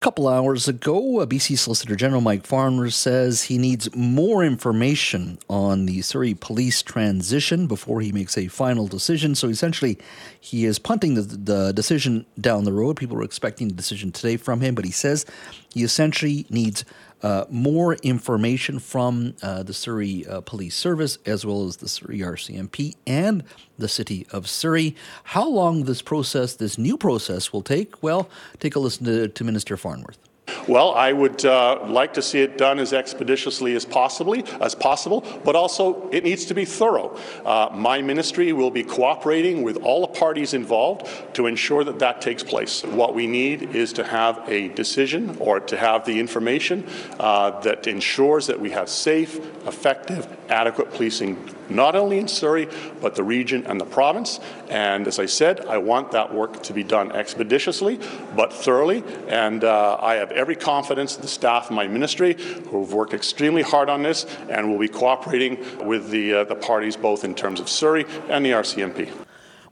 couple hours ago, BC Solicitor General Mike Farnworth says he needs more information on the Surrey police transition before he makes a final decision. So essentially, he is punting the, the decision down the road. People are expecting a decision today from him, but he says he essentially needs uh, more information from uh, the Surrey uh, Police Service as well as the Surrey RCMP and the City of Surrey. How long this process, this new process, will take? Well, take a listen to, to Minister Farnworth. Well, I would uh, like to see it done as expeditiously as possibly as possible, but also it needs to be thorough. Uh, my ministry will be cooperating with all the parties involved to ensure that that takes place. What we need is to have a decision or to have the information uh, that ensures that we have safe, effective, adequate policing, not only in Surrey, but the region and the province. And as I said, I want that work to be done expeditiously, but thoroughly. And uh, I have every confidence in the staff of my ministry who have worked extremely hard on this and will be cooperating with the, uh, the parties both in terms of Surrey and the RCMP.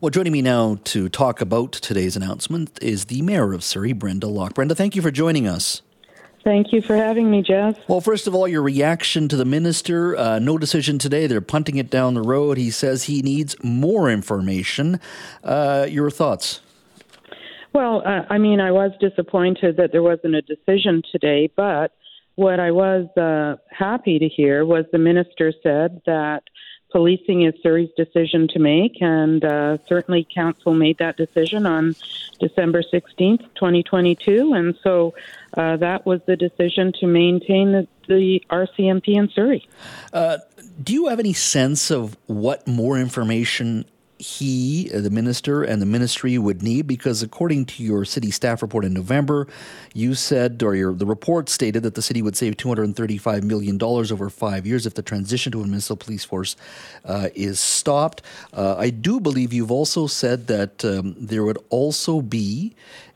Well, joining me now to talk about today's announcement is the Mayor of Surrey, Brenda Locke. Brenda, thank you for joining us. Thank you for having me, Jas. Well, first of all, your reaction to the minister. Uh, no decision today. They're punting it down the road. He says he needs more information. Uh, your thoughts? Well, uh, I mean, I was disappointed that there wasn't a decision today, but what I was uh, happy to hear was the minister said that policing is Surrey's decision to make, and uh, certainly council made that decision on December 16th, 2022, and so uh, that was the decision to maintain the, the RCMP in Surrey. Uh, do you have any sense of what more information he, uh, the minister, and the ministry would need? Because according to your city staff report in November, you said, or your the report stated that the city would save two hundred and thirty-five million dollars over five years if the transition to a municipal police force uh, is stopped. Uh, I do believe you've also said that um, there would also be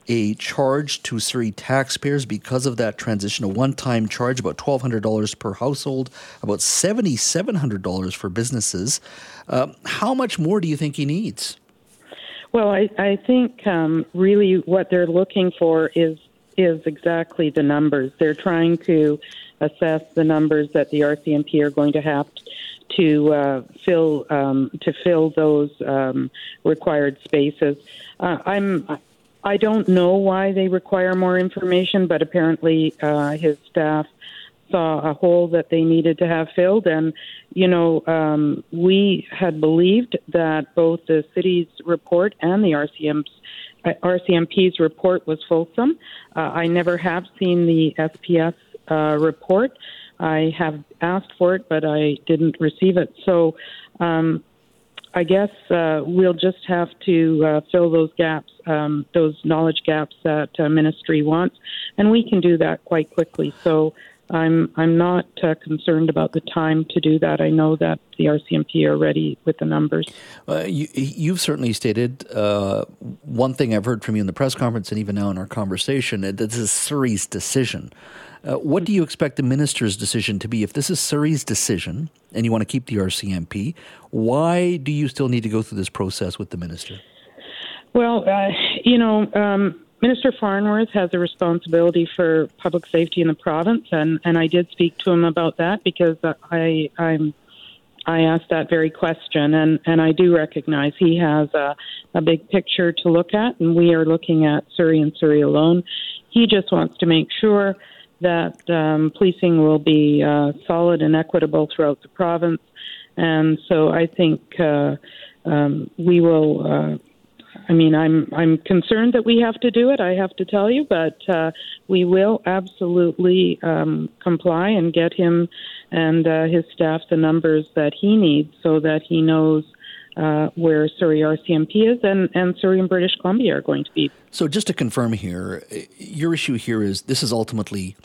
a charge to Surrey taxpayers because of that transition, a one time charge, about $1,200 per household, about $7,700 for businesses. Uh, how much more do you think he needs? Well, I, I think um, really what they're looking for is is exactly the numbers. They're trying to assess the numbers that the RCMP are going to have to uh, fill um, to fill those um, required spaces. Uh, I'm I don't know why they require more information, but apparently uh, his staff saw a hole that they needed to have filled. And, you know, um, we had believed that both the city's report and the RCM's, uh, RCMP's report was fulsome. Uh, I never have seen the SPS uh, report. I have asked for it, but I didn't receive it. So um, I guess uh, we'll just have to uh, fill those gaps, um, those knowledge gaps that uh, ministry wants, and we can do that quite quickly. So I'm I'm not uh, concerned about the time to do that. I know that the RCMP are ready with the numbers. Uh, you, have certainly stated uh, one thing I've heard from you in the press conference and even now in our conversation that this is Surrey's decision. Uh, what do you expect the minister's decision to be? If this is Surrey's decision and you want to keep the RCMP, why do you still need to go through this process with the minister? Well, uh, you know, um, Minister Farnworth has a responsibility for public safety in the province, and, and I did speak to him about that because I I'm I asked that very question, and, and I do recognize he has a, a big picture to look at, and we are looking at Surrey and Surrey alone. He just wants to make sure that um, policing will be uh, solid and equitable throughout the province. And so I think uh, um, we will. Uh, I mean, I'm I'm concerned that we have to do it. I have to tell you, but uh, we will absolutely um, comply and get him and uh, his staff the numbers that he needs, so that he knows uh, where Surrey RCMP is and, and Surrey and British Columbia are going to be. So, just to confirm here, your issue here is this is ultimately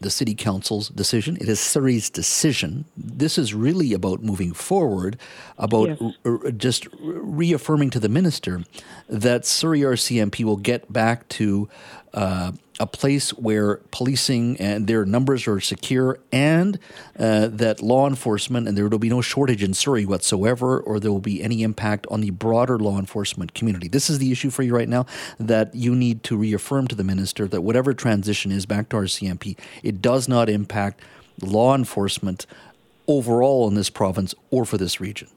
the city council's decision. It is Surrey's decision. This is really about moving forward, about yes. r- r- just reaffirming to the minister that Surrey RCMP will get back to uh, a place where policing and their numbers are secure, and uh, that law enforcement and there will be no shortage in Surrey whatsoever, or there will be any impact on the broader law enforcement community. This is the issue for you right now that you need to reaffirm to the minister that whatever transition is back to RCMP, it does not impact law enforcement overall in this province or for this region.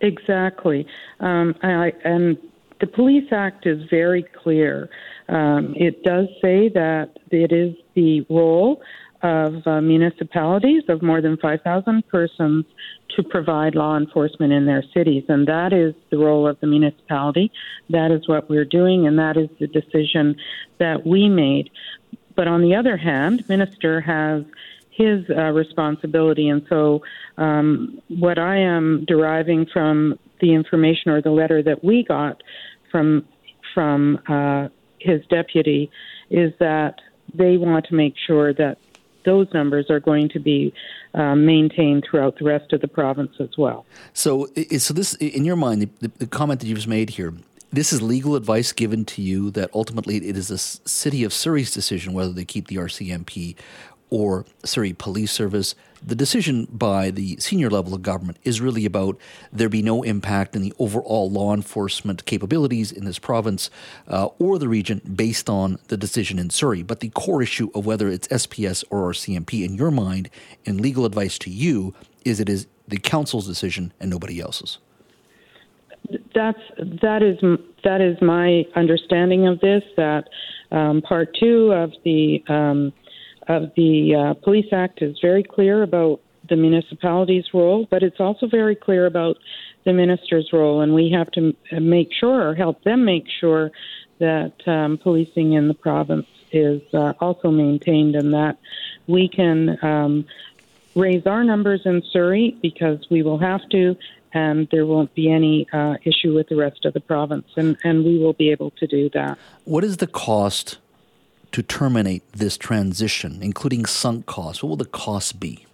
Exactly, um, I, and the Police Act is very clear. Um, it does say that it is the role of uh, municipalities of more than 5,000 persons to provide law enforcement in their cities. And that is the role of the municipality. That is what we're doing, and that is the decision that we made. But on the other hand, Minister has his uh, responsibility. And so, um, what I am deriving from the information or the letter that we got from from uh, his deputy is that they want to make sure that those numbers are going to be uh, maintained throughout the rest of the province as well. So, so this, in your mind, the, the comment that you've just made here, this is legal advice given to you that ultimately it is the city of Surrey's decision whether they keep the RCMP or Surrey Police Service. The decision by the senior level of government is really about there be no impact in the overall law enforcement capabilities in this province uh, or the region based on the decision in Surrey. But the core issue of whether it's SPS or RCMP in your mind, in legal advice to you, is it is the council's decision and nobody else's. That's that is that is my understanding of this. That um, part two of the um, of the uh, Police Act is very clear about the municipality's role, but it's also very clear about the minister's role, and we have to make sure or help them make sure that um, policing in the province is uh, also maintained and that we can um, raise our numbers in Surrey because we will have to, and there won't be any uh, issue with the rest of the province, and, and we will be able to do that. What is the cost to terminate this transition, including sunk costs? What will the cost be?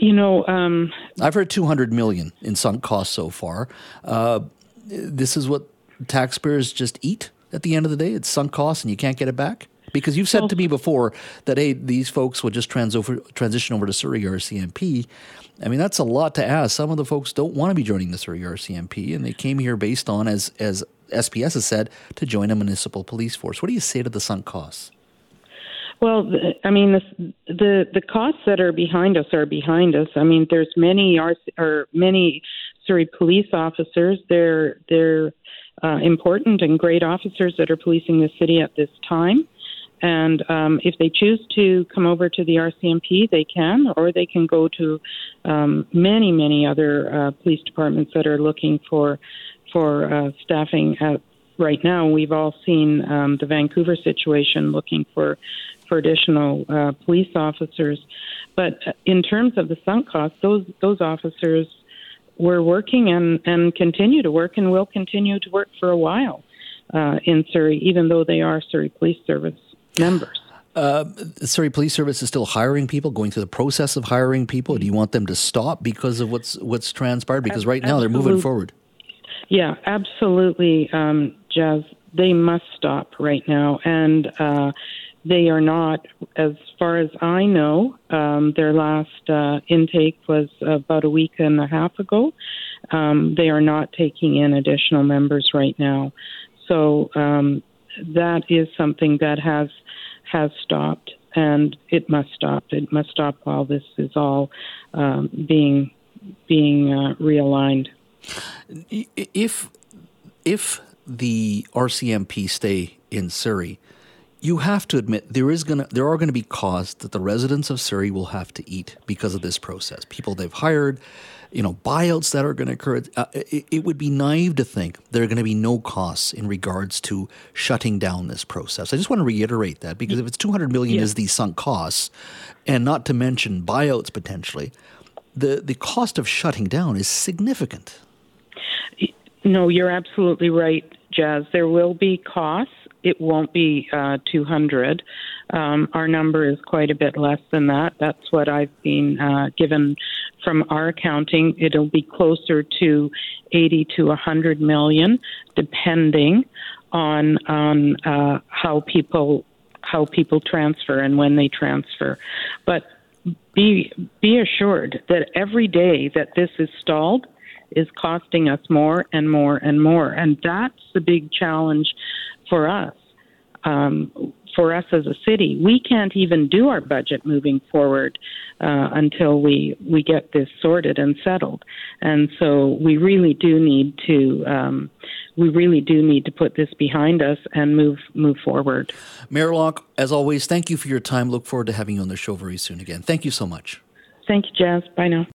You know, um, I've heard 200 million in sunk costs so far. Uh, this is what taxpayers just eat at the end of the day. It's sunk costs, and you can't get it back. Because you've said well, to me before that hey, these folks will just trans over, transition over to Surrey RCMP. I mean, that's a lot to ask. Some of the folks don't want to be joining the Surrey RCMP, and they came here based on as as SPS has said, to join a municipal police force. What do you say to the sunk costs? Well, I mean, the, the the costs that are behind us are behind us. I mean, there's many or many Surrey police officers. They're they're uh, important and great officers that are policing the city at this time. And um, if they choose to come over to the RCMP, they can, or they can go to um, many, many other uh, police departments that are looking for for uh, staffing at right now. We've all seen um, the Vancouver situation, looking for for additional uh, police officers. But uh, in terms of the sunk costs, those those officers were working and and continue to work and will continue to work for a while uh, in Surrey, even though they are Surrey Police Service members. Uh, Surrey Police Service is still hiring people, going through the process of hiring people. Do you want them to stop because of what's what's transpired? Because right now they're moving forward. Yeah, absolutely, um, Jas. They must stop right now, and uh, they are not, as far as I know. Um, their last uh, intake was about a week and a half ago. Um, they are not taking in additional members right now, so um, that is something that has has stopped, and it must stop. It must stop while this is all um, being being uh, realigned. If if the RCMP stay in Surrey, you have to admit there is gonna there are going to be costs that the residents of Surrey will have to eat because of this process. People they've hired, you know, buyouts that are going to occur. Uh, it, it, would be naive to think there are going to be no costs in regards to shutting down this process. I just want to reiterate that because if it's 200 million yeah. is the sunk costs, and not to mention buyouts potentially, the the cost of shutting down is significant. No, you're absolutely right, Jas. There will be costs. It won't be uh, 200. Um, our number is quite a bit less than that. That's what I've been uh, given from our accounting. It'll be closer to 80 to 100 million, depending on on uh, how people how people transfer and when they transfer. But be be assured that every day that this is stalled is costing us more and more and more, and that's the big challenge for us. Um, for us as a city, we can't even do our budget moving forward uh, until we we get this sorted and settled. And so we really do need to um, we really do need to put this behind us and move move forward. Mayor Locke, as always, thank you for your time. Look forward to having you on the show very soon again. Thank you so much. Thank you, Jas. Bye now.